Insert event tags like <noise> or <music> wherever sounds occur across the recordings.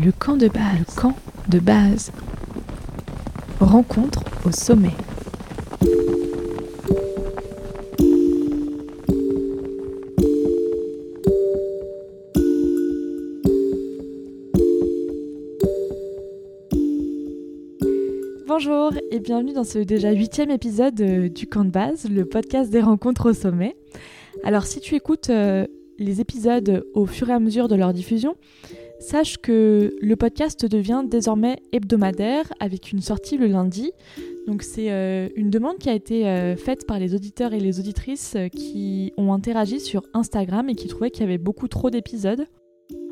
Le camp de base. Rencontre au sommet. Bonjour et bienvenue dans ce déjà huitième épisode euh, du camp de base, le podcast des rencontres au sommet. Alors si tu écoutes euh, les épisodes au fur et à mesure de leur diffusion, sache que le podcast devient désormais hebdomadaire avec une sortie le lundi. Donc c'est euh, une demande qui a été euh, faite par les auditeurs et les auditrices euh, qui ont interagi sur Instagram et qui trouvaient qu'il y avait beaucoup trop d'épisodes.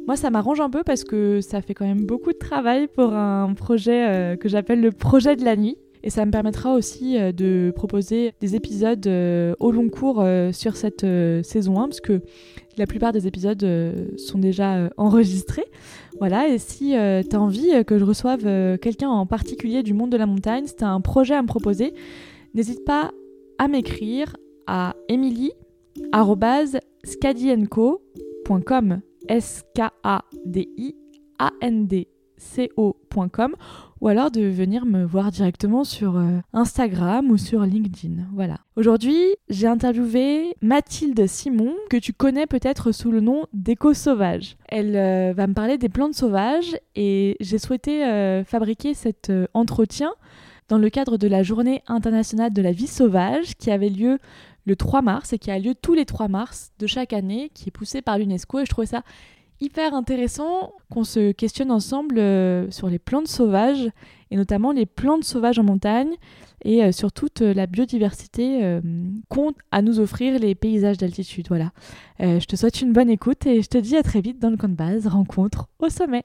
Moi ça m'arrange un peu parce que ça fait quand même beaucoup de travail pour un projet que j'appelle le projet de la nuit. Et ça me permettra aussi de proposer des épisodes au long cours sur cette saison 1 parce que la plupart des épisodes euh, sont déjà euh, enregistrés. Voilà, et si euh, tu as envie que je reçoive quelqu'un en particulier du monde de la montagne, si tu as un projet à me proposer, n'hésite pas à m'écrire à emily.scadienco.com S-K-A-D-I-A-N-D-C-O.com ou alors de venir me voir directement sur euh, Instagram ou sur LinkedIn. Voilà. Aujourd'hui, j'ai interviewé Mathilde Simon, que tu connais peut-être sous le nom d'Éco Sauvage. Elle euh, va me parler des plantes sauvages et j'ai souhaité euh, fabriquer cet entretien dans le cadre de la Journée internationale de la vie sauvage qui avait lieu le 3 mars et qui a lieu tous les 3 mars de chaque année, qui est poussée par l'UNESCO et je trouvais ça hyper intéressant qu'on se questionne ensemble euh, sur les plantes sauvages et notamment les plantes sauvages en montagne et euh, sur toute euh, la biodiversité qu'ont à nous offrir les paysages d'altitude. Voilà. je te souhaite une bonne écoute et je te dis à très vite dans le camp de base, rencontre au sommet.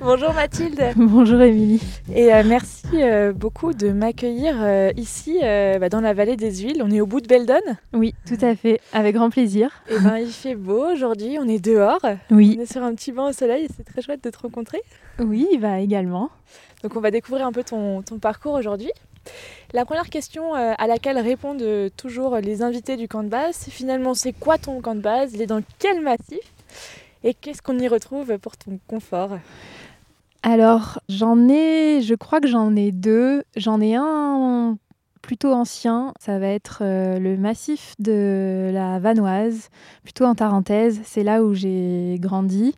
Bonjour Mathilde. <laughs> Bonjour Émilie. Et euh, merci euh, beaucoup de m'accueillir euh, ici bah, dans la vallée des Huiles. On est au bout de Beldon. Oui, tout à fait, avec grand plaisir. Et ben il fait beau aujourd'hui, on est dehors. Oui. On est sur un petit banc au soleil et c'est très chouette de te rencontrer. Oui, bah également. Donc on va découvrir un peu ton, ton parcours aujourd'hui. La première question à laquelle répondent toujours les invités du camp de base, c'est finalement c'est quoi ton camp de base? Il est dans quel massif? Et qu'est-ce qu'on y retrouve pour ton confort? Alors, j'en ai, je crois que j'en ai deux. J'en ai un plutôt ancien, ça va être euh, le massif de la Vanoise, plutôt en Tarentaise. C'est là où j'ai grandi.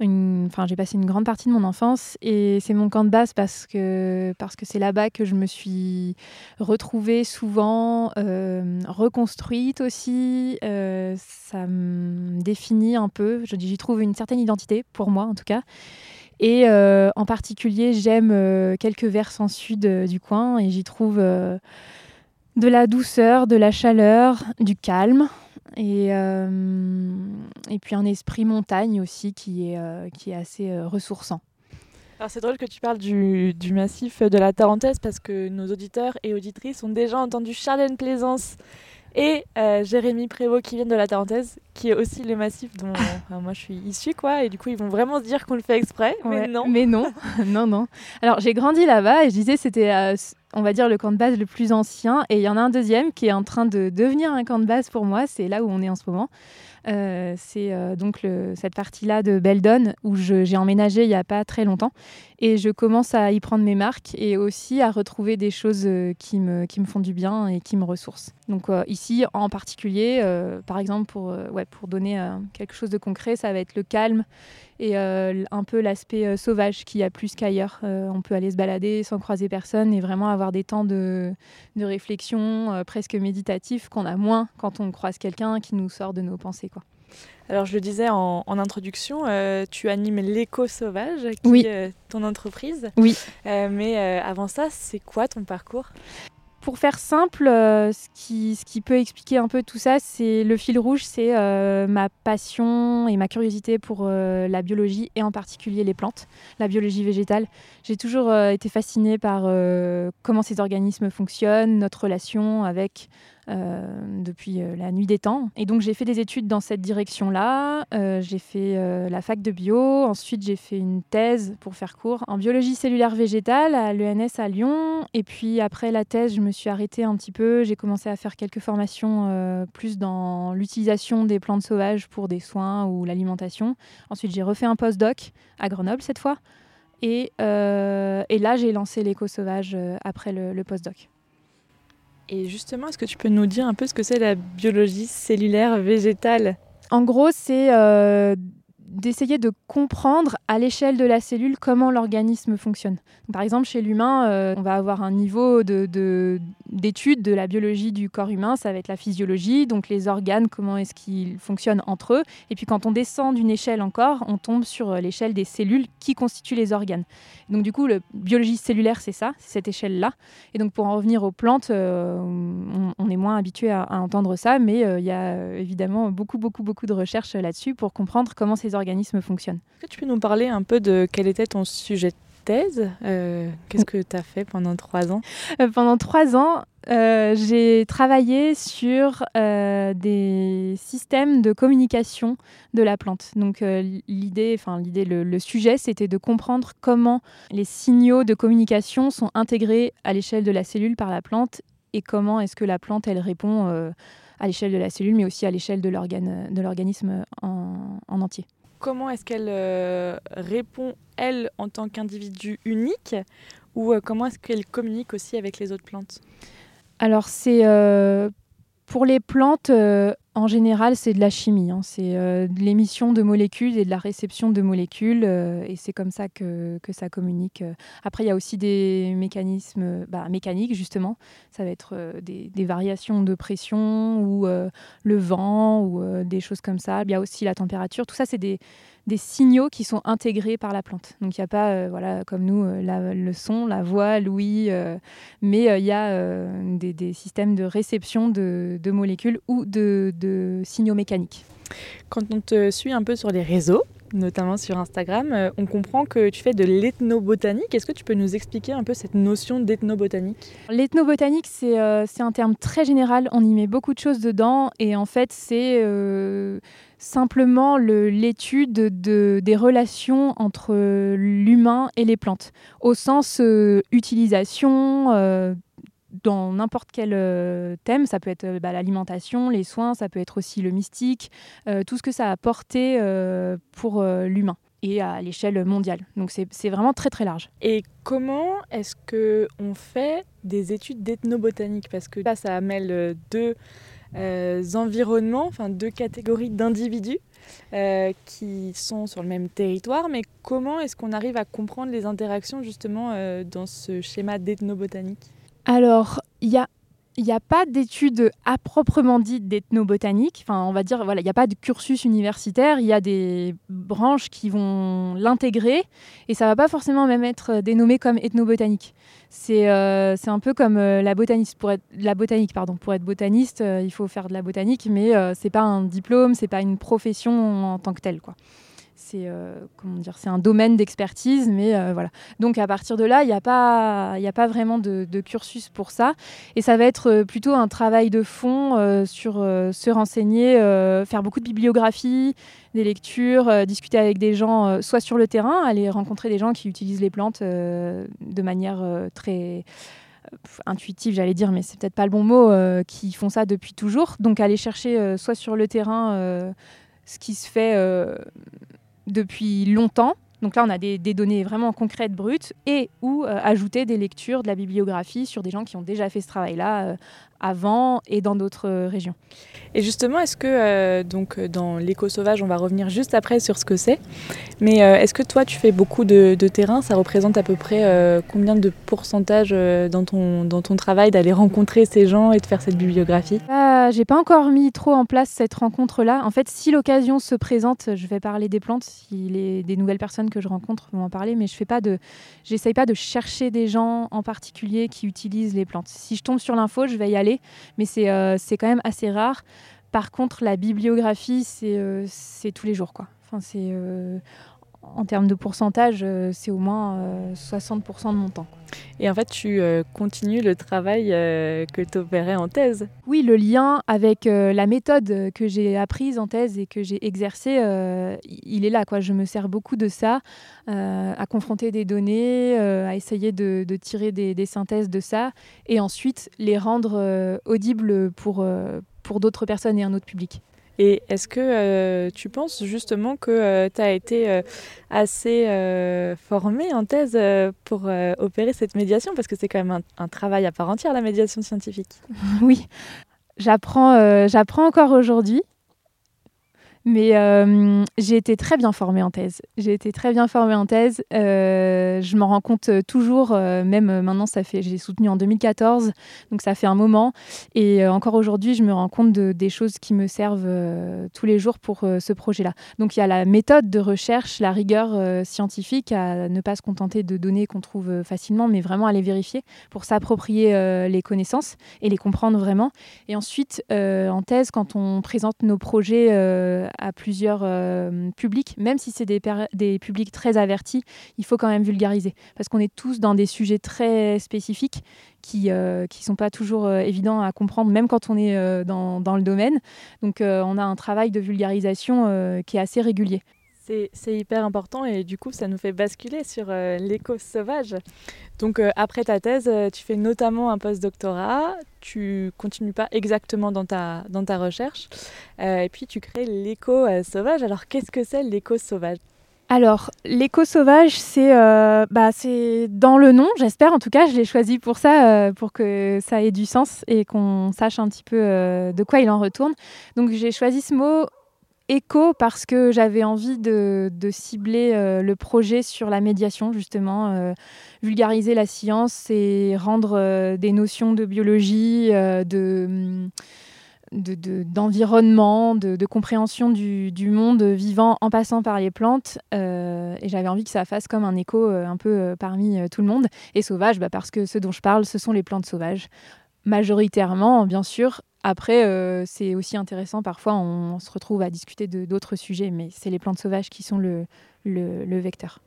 Enfin, j'ai passé une grande partie de mon enfance et c'est mon camp de base parce que c'est là-bas que je me suis retrouvée souvent, euh, reconstruite aussi. Euh, ça me définit un peu. J'y trouve une certaine identité pour moi en tout cas. Et euh, en particulier, j'aime euh, quelques versants sud euh, du coin et j'y trouve de la douceur, de la chaleur, du calme et, et puis un esprit montagne aussi qui est, qui est assez ressourçant. Alors c'est drôle que tu parles du, du, massif de la Tarentaise parce que nos auditeurs et auditrices ont déjà entendu Charlène Plaisance et euh, Jérémy Prévost qui vient de la Tarentaise, qui est aussi le massif dont moi je suis issue, quoi. Et du coup, ils vont vraiment se dire qu'on le fait exprès, mais non. Mais non, <laughs> <laughs> non, non. Alors, j'ai grandi là-bas et je disais c'était, euh, on va dire, le camp de base le plus ancien. Et il y en a un deuxième qui est en train de devenir un camp de base pour moi. C'est là où on est en ce moment. Euh, c'est euh, donc cette partie-là de Beldon où j'ai emménagé il n'y a pas très longtemps et je commence à y prendre mes marques et aussi à retrouver des choses euh, qui me, qui me font du bien et qui me ressourcent. Donc ici en particulier, par exemple pour, ouais, pour donner quelque chose de concret, ça va être le calme et un peu l'aspect sauvage qu'il y a plus qu'ailleurs. on peut aller se balader sans croiser personne et vraiment avoir des temps de, de réflexion presque méditatifs qu'on a moins quand on croise quelqu'un qui nous sort de nos pensées. Alors je le disais en, introduction, euh, tu animes l'éco sauvage, qui est euh, ton entreprise. Oui. Euh, mais avant ça, c'est quoi ton parcours? Pour faire simple, ce, qui, ce qui peut expliquer un peu tout ça, c'est le fil rouge, c'est ma passion et ma curiosité pour la biologie et en particulier les plantes, la biologie végétale. J'ai toujours été fascinée par comment ces organismes fonctionnent, notre relation avec depuis la nuit des temps. Et donc j'ai fait des études dans cette direction-là. j'ai fait la fac de bio. Ensuite j'ai fait une thèse pour faire court en biologie cellulaire végétale à l'ENS à Lyon. Et puis après la thèse, je me suis arrêtée un petit peu. J'ai commencé à faire quelques formations plus dans l'utilisation des plantes sauvages pour des soins ou l'alimentation. Ensuite j'ai refait un post-doc à Grenoble cette fois. Euh, et, là, j'ai lancé l'éco sauvage euh, après le, le postdoc. Et justement, est-ce que tu peux nous dire un peu ce que c'est la biologie cellulaire végétale? En gros, c'est euh, d'essayer de comprendre à l'échelle de la cellule comment l'organisme fonctionne. Par exemple, chez l'humain, euh, on va avoir un niveau d'étude de, de, la biologie du corps humain, ça va être la physiologie, donc les organes, comment est-ce qu'ils fonctionnent entre eux. Et puis quand on descend d'une échelle encore, on tombe sur euh, l'échelle des cellules qui constituent les organes. Donc du coup, la biologie cellulaire, c'est ça, c'est cette échelle-là. Et donc pour en revenir aux plantes, euh, on, est moins habitué à, à, entendre ça, mais il y a évidemment beaucoup, beaucoup, beaucoup de recherches là-dessus pour comprendre comment ces organes fonctionne. Est-ce que tu peux nous parler un peu de quel était ton sujet de thèse euh, Qu'est-ce que tu as fait pendant trois ans? Euh, Pendant trois ans, euh, j'ai travaillé sur des systèmes de communication de la plante. Donc l'idée, enfin l'idée, le, sujet, c'était de comprendre comment les signaux de communication sont intégrés à l'échelle de la cellule par la plante et comment est-ce que la plante elle répond à l'échelle de la cellule, mais aussi à l'échelle de l'organisme en, en entier comment est-ce qu'elle euh, répond, elle, en tant qu'individu unique, ou euh, comment est-ce qu'elle communique aussi avec les autres plantes? Alors, c'est euh, pour les plantes, en général, c'est de la chimie. Hein. C'est de l'émission de molécules et de la réception de molécules, et c'est comme ça que, ça communique. Après, il y a aussi des mécanismes bah, mécaniques, justement. Ça va être des, variations de pression ou le vent ou des choses comme ça. Il y a aussi la température. Tout ça, c'est des signaux qui sont intégrés par la plante. Donc il n'y a pas, euh, voilà, comme nous, euh, le son, la voix, l'ouïe, euh, mais il y a des, systèmes de réception de, molécules ou de, signaux mécaniques. Quand on te suit un peu sur les réseaux, notamment sur Instagram, on comprend que tu fais de l'ethnobotanique. Est-ce que tu peux nous expliquer un peu cette notion d'ethnobotanique? L'ethnobotanique, c'est un terme très général. On y met beaucoup de choses dedans. Et en fait, c'est simplement l'étude de, des relations entre l'humain et les plantes, au sens euh, utilisation euh, dans n'importe quel euh, thème. Ça peut être bah, l'alimentation, les soins, ça peut être aussi le mystique, tout ce que ça a apporté pour l'humain et à l'échelle mondiale. Donc c'est vraiment très très large. Et comment est-ce que on fait des études d'ethnobotanique? Parce que ça mêle deux euh, environnements, enfin deux catégories d'individus euh, qui sont sur le même territoire, mais comment est-ce qu'on arrive à comprendre les interactions justement euh, dans ce schéma d'ethnobotanique? Alors, il y a n'y a pas d'études à proprement dit d'ethnobotanique. Enfin, on va dire, voilà, il n'y a pas de cursus universitaire. Il y a des branches qui vont l'intégrer et ça va pas forcément même être dénommé comme ethnobotanique. C'est euh, un peu comme euh, la, botaniste. Pour être, la botanique. Pardon. Pour être botaniste, euh, il faut faire de la botanique, mais c'est pas un diplôme, c'est pas une profession en tant que telle. Quoi c'est euh, comment dire, c'est un domaine d'expertise, mais euh, voilà. Donc à partir de là, il n'y a pas, il a pas vraiment de, cursus pour ça, et ça va être euh, plutôt un travail de fond sur se renseigner, faire beaucoup de bibliographie, des lectures, discuter avec des gens, soit sur le terrain, aller rencontrer des gens qui utilisent les plantes de manière très intuitive, j'allais dire, mais c'est peut-être pas le bon mot, qui font ça depuis toujours. Donc aller chercher soit sur le terrain ce qui se fait depuis longtemps. Donc là, on a des, données vraiment concrètes, brutes, et ou euh, ajouter des lectures, de la bibliographie sur des gens qui ont déjà fait ce travail-là euh, avant et dans d'autres euh, régions. Et justement, est-ce que donc dans l'éco sauvage, on va revenir juste après sur ce que c'est, mais est-ce que toi, tu fais beaucoup de, terrain? Ça représente à peu près combien de pourcentage dans ton dans ton travail d'aller rencontrer ces gens et de faire cette bibliographie? J'ai pas encore mis trop en place cette rencontre-là. En fait, si l'occasion se présente, je vais parler des plantes, si les, des nouvelles personnes que je rencontre vont en parler, mais je fais pas de, j'essaye pas de chercher des gens en particulier qui utilisent les plantes. Si je tombe sur l'info, je vais y aller, mais c'est euh, c'est quand même assez rare. Par contre, la bibliographie, c'est euh, tous les jours, quoi. Enfin, c'est euh, en termes de pourcentage, euh, c'est au moins 60% de mon temps. Et en fait, tu continues le travail que tu opérais en thèse Oui, le lien avec la méthode que j'ai apprise en thèse et que j'ai exercée, il est là. Quoi. Je me sers beaucoup de ça, à confronter des données, à essayer de, tirer des, des, synthèses de ça, et ensuite les rendre audibles pour, pour d'autres personnes et un autre public. Et est-ce que euh, tu penses justement que euh, tu as été euh, assez formé en thèse pour opérer cette médiation? Parce que c'est quand même un, travail à part entière, la médiation scientifique. <laughs> Oui, j'apprends, j'apprends encore aujourd'hui. Mais euh, j'ai été très bien formée en thèse. J'ai été très bien formée en thèse. Euh, je m'en rends compte toujours, euh, même maintenant, ça fait, j'ai soutenu en 2014, donc ça fait un moment. Et encore aujourd'hui, je me rends compte de, des choses qui me servent tous les jours pour ce projet-là. Donc il y a la méthode de recherche, la rigueur scientifique, à ne pas se contenter de données qu'on trouve facilement, mais vraiment à les vérifier pour s'approprier les connaissances et les comprendre vraiment. Et ensuite, en thèse, quand on présente nos projets à plusieurs euh, publics, même si c'est des, publics très avertis, il faut quand même vulgariser. Parce qu'on est tous dans des sujets très spécifiques qui ne euh, sont pas toujours euh, évidents à comprendre, même quand on est dans, dans, le domaine. Donc on a un travail de vulgarisation qui est assez régulier. C'est hyper important et du coup, ça nous fait basculer sur euh, l'éco sauvage. Donc, euh, après ta thèse, euh, tu fais notamment un post-doctorat, tu continues pas exactement dans ta, dans ta recherche, et puis tu crées l'éco sauvage. Alors, qu'est-ce que c'est l'éco sauvage? Alors, l'éco sauvage, c'est bah, dans le nom, j'espère. En tout cas, je l'ai choisi pour ça, pour que ça ait du sens et qu'on sache un petit peu de quoi il en retourne. Donc, j'ai choisi ce mot écho parce que j'avais envie de, cibler euh, le projet sur la médiation, justement, euh, vulgariser la science et rendre euh, des notions de biologie, de d'environnement, de, compréhension du, monde vivant en passant par les plantes. et j'avais envie que ça fasse comme un écho un peu parmi tout le monde. Et sauvage, bah, parce que ce dont je parle, ce sont les plantes sauvages. Majoritairement, bien sûr, après, euh, c'est aussi intéressant, parfois on, se retrouve à discuter d'autres sujets, mais c'est les plantes sauvages qui sont le, le, vecteur.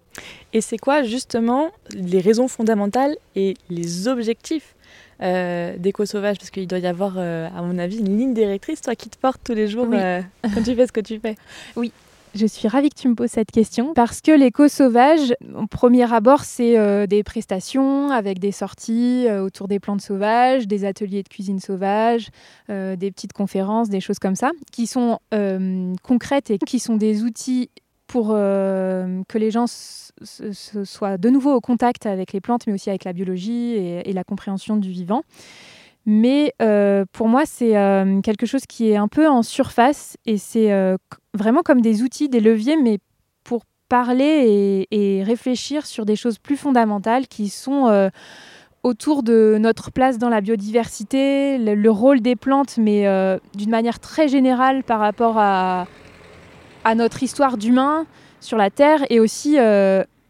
Et c'est quoi justement les raisons fondamentales et les objectifs euh, d'éco-sauvage? Parce qu'il doit y avoir, euh, à mon avis, une ligne directrice, toi qui te portes tous les jours quand tu fais ce que tu fais. Oui, je suis ravie que tu me poses cette question parce que l'éco-sauvage, au premier abord, c'est euh, des prestations avec des sorties euh, autour des plantes sauvages, des ateliers de cuisine sauvage, euh, des petites conférences, des choses comme ça, qui sont concrètes et qui sont des outils pour que les gens soient de nouveau au contact avec les plantes, mais aussi avec la biologie et la compréhension du vivant. Mais euh, pour moi, c'est euh, quelque chose qui est un peu en surface et c'est euh, vraiment comme des outils, des leviers, mais pour parler et, réfléchir sur des choses plus fondamentales qui sont autour de notre place dans la biodiversité, le, rôle des plantes, mais d'une manière très générale par rapport à, à notre histoire d'humain sur la Terre et aussi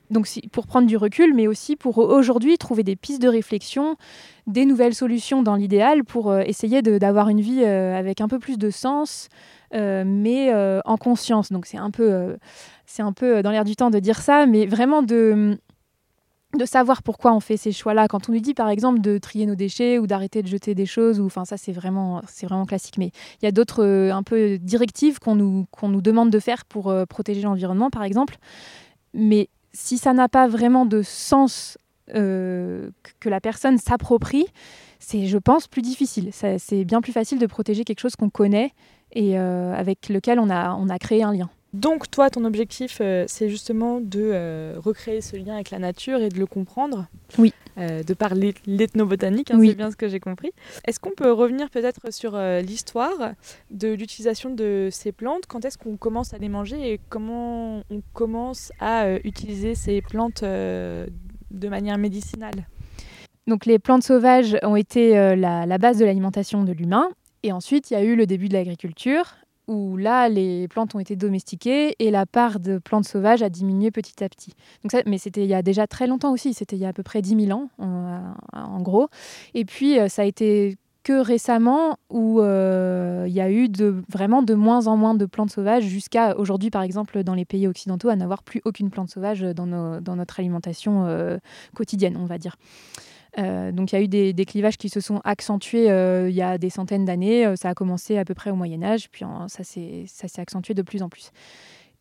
donc pour prendre du recul, mais aussi pour aujourd'hui trouver des pistes de réflexion, des nouvelles solutions dans l'idéal pour euh, essayer d'avoir une vie euh, avec un peu plus de sens, euh, mais en conscience. Donc c'est un peu, un peu dans l'air du temps de dire ça, mais vraiment de de savoir pourquoi on fait ces choix-là. Quand on nous dit par exemple de trier nos déchets ou d'arrêter de jeter des choses, ou ça c'est vraiment vraiment classique. Mais il y a d'autres un directives qu'on nous qu'on nous demande de faire pour protéger l'environnement par exemple. Mais si ça n'a pas vraiment de sens euh, que la personne s'approprie, c'est, je pense, plus difficile. C'est bien plus facile de protéger quelque chose qu'on connaît et euh, avec lequel on a, on a créé un lien. Donc toi, ton objectif, euh, c'est justement de recréer ce lien avec la nature et de le comprendre. Oui. de par l'ethnobotanique, hein, c'est bien ce que j'ai compris. Est-ce qu'on peut revenir peut-être sur l'histoire de l'utilisation de ces plantes? Quand est-ce qu'on commence à les manger et comment on commence à utiliser ces plantes de manière médicinale? Donc les plantes sauvages ont été euh, la, base de l'alimentation de l'humain. Et ensuite, il y a eu le début de l'agriculture, où là, les plantes ont été domestiquées et la part de plantes sauvages a diminué petit à petit. Donc ça, mais c'était il y a déjà très longtemps aussi, c'était il y a à peu près 10 000 ans, en, gros. Et puis, euh, ça a été que récemment où il y a eu de, vraiment de moins en moins de plantes sauvages jusqu'à aujourd'hui, par exemple, dans les pays occidentaux, à n'avoir plus aucune plante sauvage dans notre alimentation quotidienne, on va dire. Euh, donc il y a eu des, clivages qui se sont accentués euh, il y a des centaines d'années. Euh, ça a commencé à peu près au Moyen Âge, puis ça s'est accentué de plus en plus.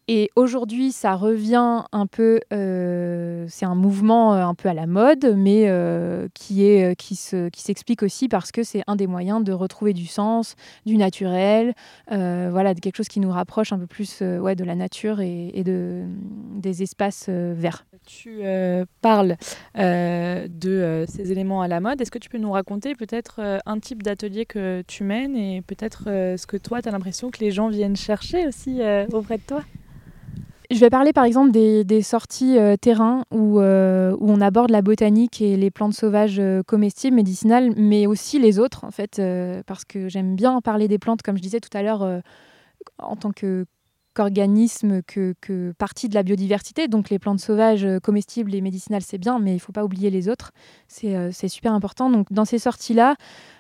Et aujourd'hui, ça revient un peu, euh, c'est un mouvement euh, un peu à la mode, mais euh, qui est qui se qui s'explique aussi parce que c'est un des moyens de retrouver du sens, du naturel, voilà, de quelque chose qui nous rapproche un peu plus ouais, de la nature et, de des espaces verts. Tu parles de ces éléments à la mode. Est-ce que tu peux nous raconter peut-être un type d'atelier que tu mènes et peut-être ce que toi, tu as l'impression que les gens viennent chercher aussi auprès de toi? Je vais parler par exemple des, sorties euh, terrain où, euh, où, on aborde la botanique et les plantes sauvages euh, comestibles, médicinales, mais aussi les autres en fait, parce que j'aime bien parler des plantes, comme je disais tout à l'heure, en tant que qu'organisme, que, que, partie de la biodiversité. Donc les plantes sauvages comestibles et médicinales, c'est bien, mais il ne faut pas oublier les autres. C'est super important. Donc dans ces sorties-là,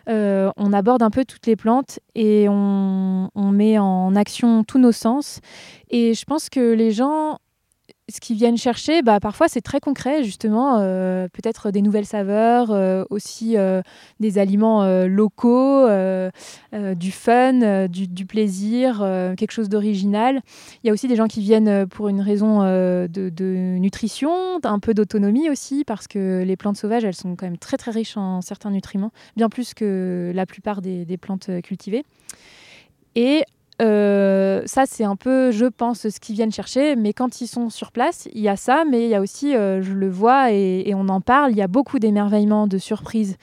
euh, on aborde un peu toutes les plantes et on, met en action tous nos sens. Et je pense que les gens ce qu'ils viennent chercher, bah, parfois c'est très concret, justement, euh, peut-être des nouvelles saveurs, euh, aussi des aliments locaux, du fun, du, plaisir, quelque chose d'original. Il y a aussi des gens qui viennent pour une raison de, nutrition, un peu d'autonomie aussi, parce que les plantes sauvages, elles sont quand même très très riches en certains nutriments, bien plus que la plupart des, plantes cultivées. Euh, ça, c'est un peu, je pense, ce qu'ils viennent chercher. Mais quand ils sont sur place, il y a ça, mais il y a aussi, euh, je le vois et, on en parle, il y a beaucoup d'émerveillement, de surprises.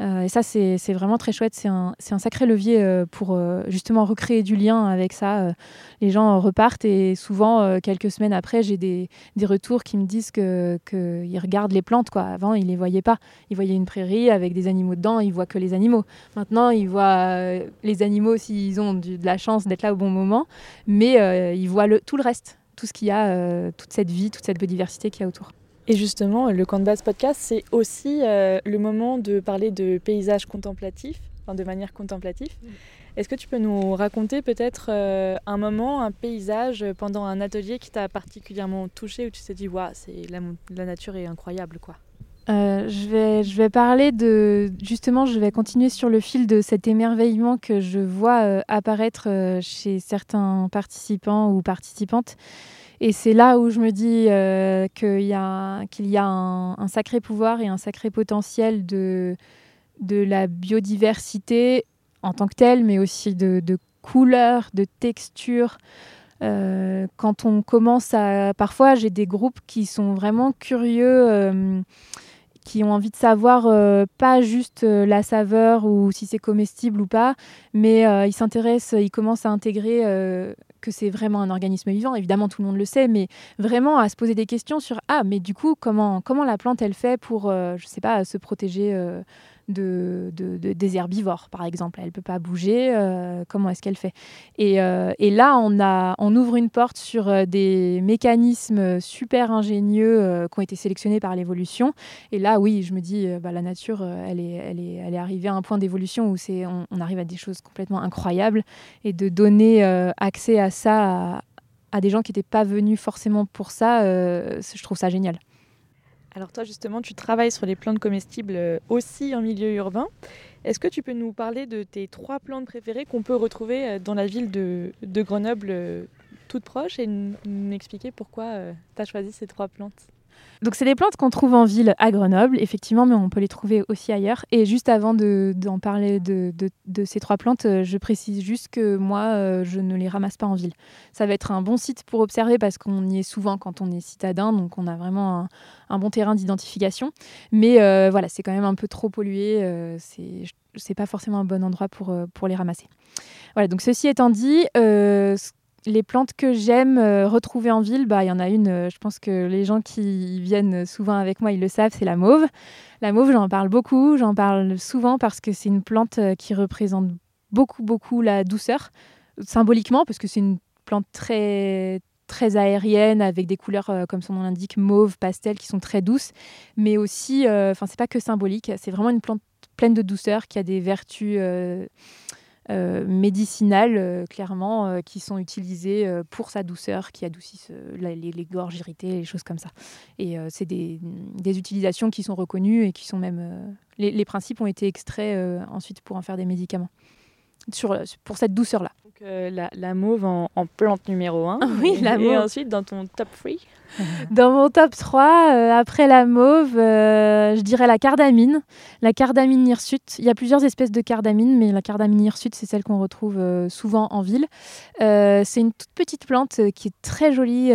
Euh, et ça, c'est vraiment très chouette. C'est un, sacré levier euh, pour euh, justement recréer du lien avec ça. les gens repartent et souvent, quelques semaines après, j'ai des, retours qui me disent qu'ils que regardent les plantes. Quoi. Avant, ils ne les voyaient pas. Ils voyaient une prairie avec des animaux dedans, ils voient que les animaux. Maintenant, ils voient les animaux s'ils ont de la chance d'être là au bon moment, mais ils voient tout le reste, tout ce qu'il y a, toute cette vie, toute cette biodiversité qu'il y a autour. Et justement, le Camp de base podcast, c'est aussi euh, le moment de parler de paysages contemplatifs, enfin de manière contemplative. Mm. Est-ce que tu peux nous raconter peut-être euh, un moment, un paysage pendant un atelier qui t'a particulièrement touché, où tu t'es dit, waouh, c'est la, la, nature est incroyable, quoi? Euh, je, vais, parler de. Justement, je vais continuer sur le fil de cet émerveillement que je vois apparaître chez certains participants ou participantes. Et c'est là où je me dis euh, qu'il y a, qu'il y a un, sacré pouvoir et un sacré potentiel de, de la biodiversité en tant que telle, mais aussi de, de couleurs, de textures. Euh, quand on commence à... Parfois, j'ai des groupes qui sont vraiment curieux, euh, qui ont envie de savoir pas juste la saveur ou si c'est comestible ou pas, mais ils s'intéressent, ils commencent à intégrer que c'est vraiment un organisme vivant. Évidemment, tout le monde le sait, mais vraiment à se poser des questions sur ah, mais du coup, comment, comment la plante elle fait pour, euh, je sais pas, se protéger euh, de, des herbivores, par exemple. Elle peut pas bouger. Euh, comment est-ce qu'elle fait? Et, et, là, on, a, on ouvre une porte sur des mécanismes super ingénieux qui ont été sélectionnés par l'évolution. Et là, oui, je me dis, bah, la nature, elle est, elle, est, elle est arrivée à un point d'évolution où c'est, on, arrive à des choses complètement incroyables et de donner accès à ça à, des gens qui n'étaient pas venus forcément pour ça, euh, je trouve ça génial. Alors toi justement, tu travailles sur les plantes comestibles euh, aussi en milieu urbain. Est-ce que tu peux nous parler de tes trois plantes préférées qu'on peut retrouver euh, dans la ville de, Grenoble toute proche et nous expliquer pourquoi tu as choisi ces trois plantes? Donc c'est des plantes qu'on trouve en ville à Grenoble, effectivement, mais on peut les trouver aussi ailleurs. Et juste avant d'en parler de, ces trois plantes, euh, je précise juste que moi, euh, je ne les ramasse pas en ville. Ça va être un bon site pour observer parce qu'on y est souvent quand on est citadin, donc on a vraiment un, bon terrain d'identification. Mais euh, voilà, c'est quand même un peu trop pollué. c'est pas forcément un bon endroit pour, pour les ramasser. Voilà, donc ceci étant dit, les plantes que j'aime euh, retrouver en ville, bah il y en a une. Euh, je pense que les gens qui viennent souvent avec moi, ils le savent, c'est la mauve. La mauve, j'en parle beaucoup, j'en parle souvent parce que c'est une plante euh, qui représente beaucoup beaucoup la douceur symboliquement parce que c'est une plante très très aérienne avec des couleurs comme son nom l'indique mauve pastel qui sont très douces mais aussi enfin c'est pas que symbolique c'est vraiment une plante pleine de douceur, qui a des vertus médicinales, clairement, qui sont utilisées pour sa douceur, qui adoucissent les, gorges irritées, les choses comme ça. Et c'est des, des, utilisations qui sont reconnues et qui sont même... Les, principes ont été extraits ensuite pour en faire des médicaments. Sur, pour cette douceur-là. Donc, la, la, mauve en, plante numéro 1. <laughs> oui, la mauve. Et ensuite, dans ton top 3 <laughs> Dans mon top 3, euh, après la mauve, euh, je dirais la cardamine. La cardamine hirsute. Il y a plusieurs espèces de cardamine, mais la cardamine hirsute, c'est celle qu'on retrouve euh, souvent en ville. c'est une toute petite plante qui est très jolie,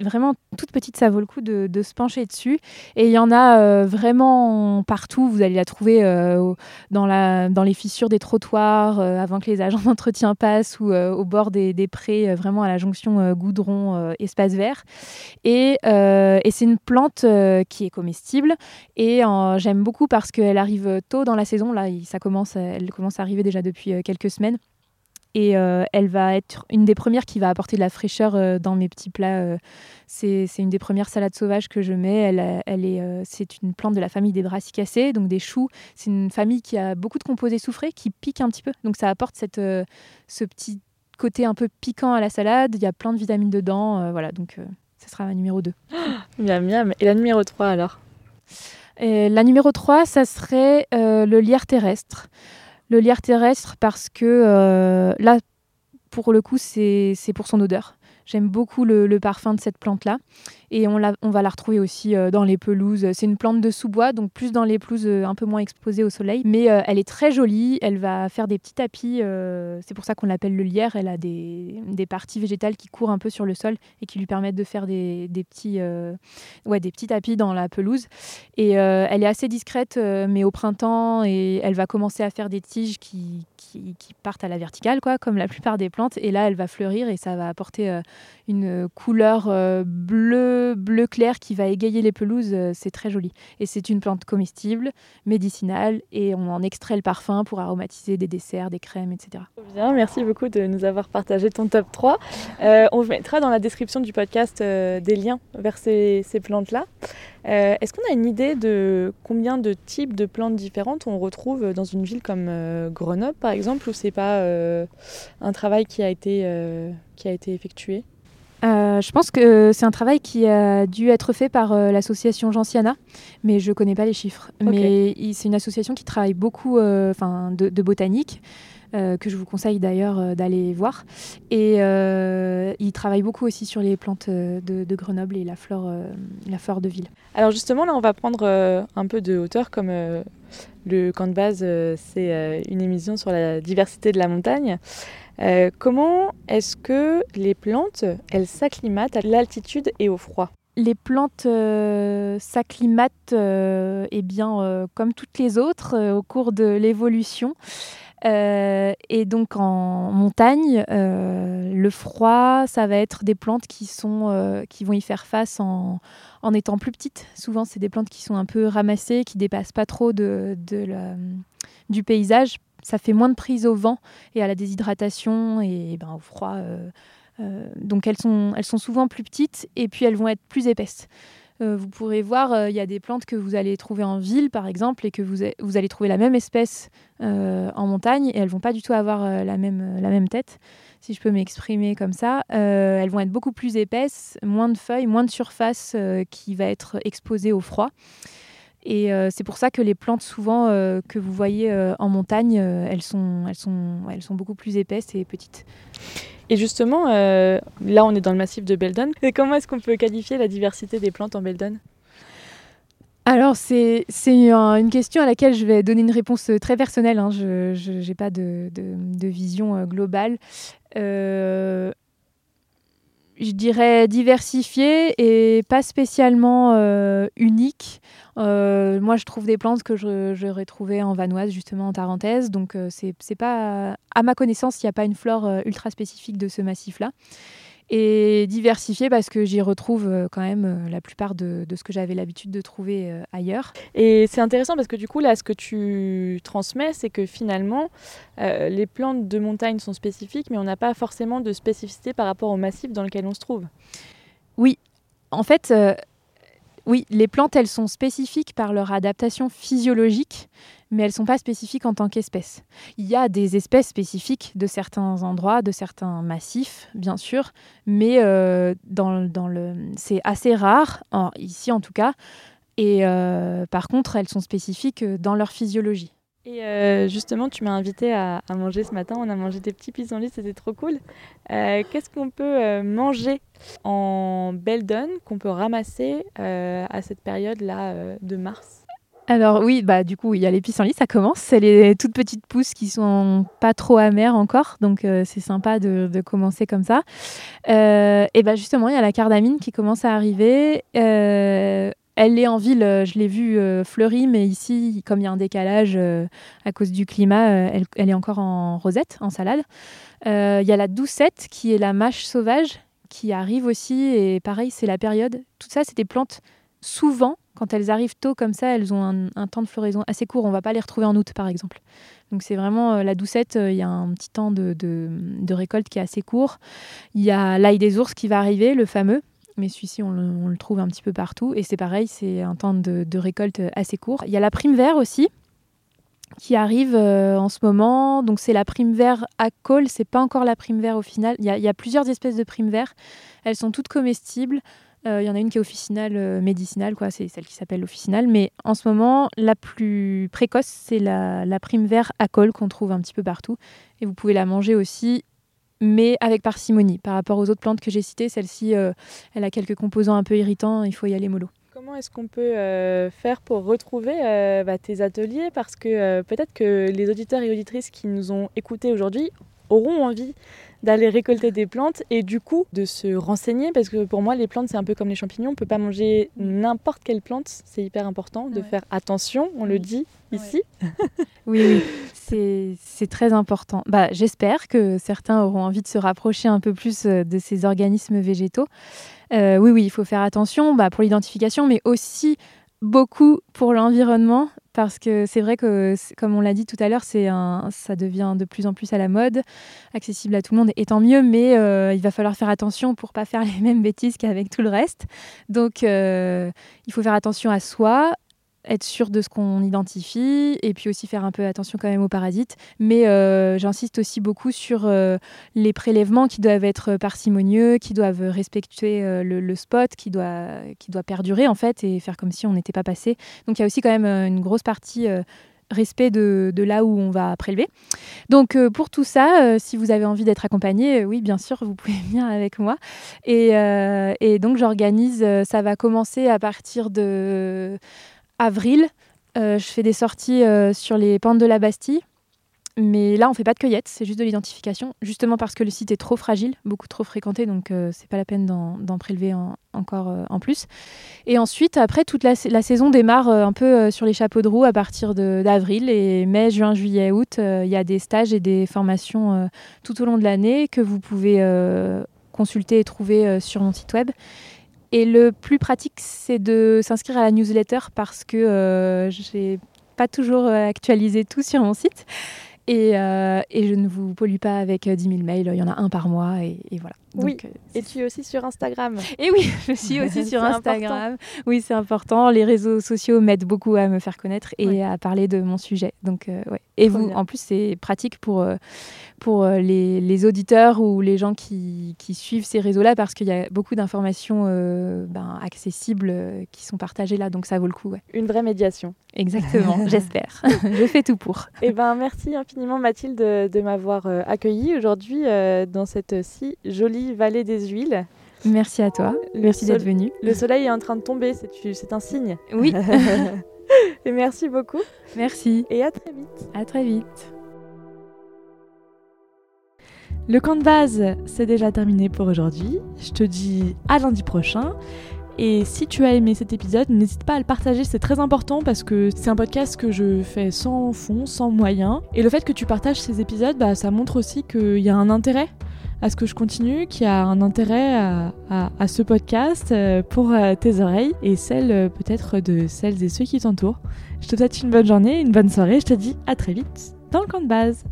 vraiment toute petite, ça vaut le coup de, se pencher dessus. Et il y en a euh, vraiment partout. Vous allez la trouver euh, dans, les fissures des trottoirs, euh, avant que les agents <laughs> d'entretien passent, ou au bord des, prés, vraiment à la jonction goudron-espace vert. Et, et c'est une plante qui est comestible. Et j'aime beaucoup parce qu'elle arrive tôt dans la saison. Là, ça commence, elle commence à arriver déjà depuis quelques semaines et euh, elle va être une des premières qui va apporter de la fraîcheur euh, dans mes petits plats. Euh. c'est une des premières salades sauvages que je mets. Elle, elle est, c'est une plante de la famille des brassicacées, donc des choux. C'est une famille qui a beaucoup de composés soufrés qui piquent un petit peu. Donc ça apporte cette, ce petit côté un peu piquant à la salade. Il y a plein de vitamines dedans. voilà, donc ça sera ma numéro 2. <gasps> miam, miam. Et la numéro 3 alors? La numéro 3, ça serait le lierre terrestre le lierre terrestre parce que euh, là, pour le coup, c'est pour son odeur. J'aime beaucoup le, parfum de cette plante-là. Et on, va la retrouver aussi euh, dans les pelouses. C'est une plante de sous-bois, donc plus dans les pelouses euh, un peu moins exposées au soleil. Mais euh, elle est très jolie. Elle va faire des petits tapis. c'est pour ça qu'on l'appelle le lierre. Elle a des, parties végétales qui courent un peu sur le sol et qui lui permettent de faire des, petits, ouais, des petits tapis dans la pelouse. Et elle est assez discrète, mais au printemps, elle va commencer à faire des tiges qui, qui, partent à la verticale, quoi, comme la plupart des plantes. Et là, elle va fleurir et ça va apporter une couleur bleue bleu clair qui va égayer les pelouses, euh, c'est très joli. Et c'est une plante comestible, médicinale, et on en extrait le parfum pour aromatiser des desserts, des crèmes, etc. Bien, merci beaucoup de nous avoir partagé ton top 3. Euh, on mettra dans la description du podcast euh, des liens vers ces, plantes-là. Est-ce qu'on a une idée de combien de types de plantes différentes on retrouve dans une ville comme Grenoble, par exemple, où c'est pas un travail qui a été, qui a été effectué? Euh, je pense que c'est un travail qui a dû être fait par euh, l'association Gentiana, mais je ne connais pas les chiffres. Mais c'est une association qui travaille beaucoup euh, de, de, botanique, que je vous conseille d'ailleurs d'aller voir. Et il travaille beaucoup aussi sur les plantes de, Grenoble et la flore, la flore de ville. Alors justement, là, on va prendre un peu de hauteur comme le camp de base, c'est une émission sur la diversité de la montagne. Euh, comment est-ce que les plantes, elles s'acclimatent à l'altitude et au froid? Les plantes euh, s'acclimatent euh, eh bien, comme toutes les autres au cours de l'évolution. Et donc en montagne, le froid, ça va être des plantes qui, sont, qui vont y faire face en, en étant plus petites. Souvent, c'est des plantes qui sont un peu ramassées, qui dépassent pas trop de, du paysage ça fait moins de prise au vent et à la déshydratation et ben, au froid. Euh, euh, donc elles sont, elles sont souvent plus petites et puis elles vont être plus épaisses. Euh, vous pourrez voir, il y a des plantes que vous allez trouver en ville, par exemple, et que vous, allez trouver la même espèce en montagne, et elles vont pas du tout avoir la, même, tête, si je peux m'exprimer comme ça. elles vont être beaucoup plus épaisses, moins de feuilles, moins de surface qui va être exposée au froid. Et euh, c'est pour ça que les plantes, souvent, euh, que vous voyez euh, en montagne, sont, elles sont beaucoup plus épaisses et petites. Et justement, là, on est dans le massif de Beldon. Et comment est-ce qu'on peut qualifier la diversité des plantes en Beldon? Alors, c'est une question à laquelle je vais donner une réponse très personnelle. Hein. Je n'ai pas de, vision globale je dirais diversifié et pas spécialement euh, unique. Euh, moi, je trouve des plantes que j'aurais trouvées en vanoise, justement en Tarentaise. Donc, euh, c'est pas, à ma connaissance, il n'y a pas une flore ultra spécifique de ce massif-là et diversifié parce que j'y retrouve euh, quand même euh, la plupart de, ce que j'avais l'habitude de trouver euh, ailleurs. Et c'est intéressant parce que du coup, là, ce que tu transmets, c'est que finalement, les plantes de montagne sont spécifiques, mais on n'a pas forcément de spécificité par rapport au massif dans lequel on se trouve. Oui, en fait, oui, les plantes, elles sont spécifiques par leur adaptation physiologique, mais elles ne sont pas spécifiques en tant qu'espèces. Il y a des espèces spécifiques de certains endroits, de certains massifs, bien sûr, mais euh, dans, dans le, c'est assez rare, ici en tout cas, et euh, par contre, elles sont spécifiques dans leur physiologie. Et euh, justement, tu m'as invité à, manger ce matin. On a mangé des petits pissenlits, c'était trop cool. Qu'est-ce qu'on peut manger en belle donne, qu'on peut ramasser à cette période-là de mars? Alors oui, bah du coup, il y a les pissenlits, ça commence. C'est les toutes petites pousses qui sont pas trop amères encore, donc euh, c'est sympa de, commencer comme ça. Euh, et bah justement, il y a la cardamine qui commence à arriver. Euh, elle est en ville, je l'ai vue fleurie, mais ici, comme il y a un décalage à cause du climat, elle, est encore en rosette, en salade. Il y a la doucette qui est la mâche sauvage qui arrive aussi, et pareil, c'est la période. Tout ça, c'est des plantes souvent quand elles arrivent tôt comme ça, elles ont un, temps de floraison assez court. On va pas les retrouver en août, par exemple. Donc c'est vraiment euh, la doucette, euh, il y a un petit temps de, récolte qui est assez court. Il y a l'ail des ours qui va arriver, le fameux. Mais celui-ci, on, le, trouve un petit peu partout. Et c'est pareil, c'est un temps de, récolte assez court. Il y a la prime vert aussi, qui arrive euh, en ce moment. Donc c'est la prime vert à col, c'est pas encore la prime vert au final. Il y, a, plusieurs espèces de prime vert. Elles sont toutes comestibles. Euh, il y en a une qui est officinale, euh, médicinale, quoi. c'est celle qui s'appelle officinale. Mais en ce moment, la plus précoce, c'est la, prime vert à col qu'on trouve un petit peu partout. Et vous pouvez la manger aussi, mais avec parcimonie. Par rapport aux autres plantes que j'ai citées, celle-ci, euh, elle a quelques composants un peu irritants, il faut y aller mollo. Comment est-ce qu'on peut faire pour retrouver bah, tes ateliers? Parce que peut-être que les auditeurs et auditrices qui nous ont écoutés aujourd'hui auront envie d'aller récolter des plantes et du coup de se renseigner parce que pour moi les plantes c'est un peu comme les champignons, on peut pas manger n'importe quelle plante, c'est hyper important de faire attention, on le dit ici. <laughs> oui, oui. c'est très important. Bah, J'espère que certains auront envie de se rapprocher un peu plus euh, de ces organismes végétaux. Euh, oui, oui, il faut faire attention bah, pour l'identification, mais aussi beaucoup pour l'environnement parce que c'est vrai que, comme on l'a dit tout à l'heure, c'est ça devient de plus en plus à la mode, accessible à tout le monde, et tant mieux, mais euh, il va falloir faire attention pour pas faire <laughs> les mêmes bêtises qu'avec tout le reste. Donc, euh, il faut faire attention à soi, être sûr de ce qu'on identifie et puis aussi faire un peu attention quand même aux parasites. Mais euh, j'insiste aussi beaucoup sur euh, les prélèvements qui doivent être parcimonieux, qui doivent respecter euh, le, spot, qui doit, qui doit perdurer en fait et faire comme si on n'était pas passé. Donc il y a aussi quand même une grosse partie respect de, là où on va prélever. Donc pour tout ça, si vous avez envie d'être accompagné, oui, bien sûr, vous pouvez <laughs> venir avec moi. Et donc j'organise, ça va commencer à partir de avril, euh, je fais des sorties euh, sur les pentes de la Bastille. Mais là, on fait pas de cueillette, c'est juste de l'identification, justement parce que le site est trop fragile, beaucoup trop fréquenté, donc euh, c'est pas la peine d'en prélever encore en plus. Et ensuite, après, toute la, saison démarre un peu sur les chapeaux de roue à partir d'avril et mai, juin, juillet, août. Il y a des stages et des formations tout au long de l'année que vous pouvez consulter et trouver sur mon site web. Et le plus pratique, c'est de s'inscrire à la newsletter parce que euh, je n'ai pas toujours euh, actualisé tout sur mon site. Et, euh, et, je ne vous pollue pas avec 10 000 mails, il y en a un par mois et, voilà. oui, et tu es aussi sur Instagram. Et oui, <laughs> je suis aussi sur Instagram. Oui, c'est important. Les réseaux sociaux m'aident beaucoup à me faire connaître et à parler de mon sujet. Donc, ouais. Et vous, en plus, c'est pratique pour, pour euh, les, auditeurs ou les gens qui, suivent ces réseaux-là parce qu'il y a beaucoup d'informations euh, ben, accessibles euh, qui sont partagées là, donc ça vaut le coup. Une vraie médiation. Exactement, <laughs> j'espère. <laughs> Je fais tout pour. Eh ben, merci infiniment Mathilde de, m'avoir accueillie aujourd'hui dans cette si jolie vallée des huiles. Merci à toi, merci d'être venue. Le soleil est en train de tomber, c'est un signe. Oui. <laughs> Et merci beaucoup. Merci. Et à très vite. À très vite. Le camp de base, c'est déjà terminé pour aujourd'hui. Je te dis à lundi prochain. Et si tu as aimé cet épisode, n'hésite pas à le partager, c'est très important parce que c'est un podcast que je fais sans fond, sans moyens. Et le fait que tu partages ces épisodes, bah, ça montre aussi qu'il y a un intérêt à ce que je continue, qu'il y a un intérêt à, ce podcast euh, pour euh, tes oreilles et celles euh, peut-être de celles et ceux qui t'entourent. Je te souhaite une bonne journée, une bonne soirée, je te dis à très vite dans le camp de base.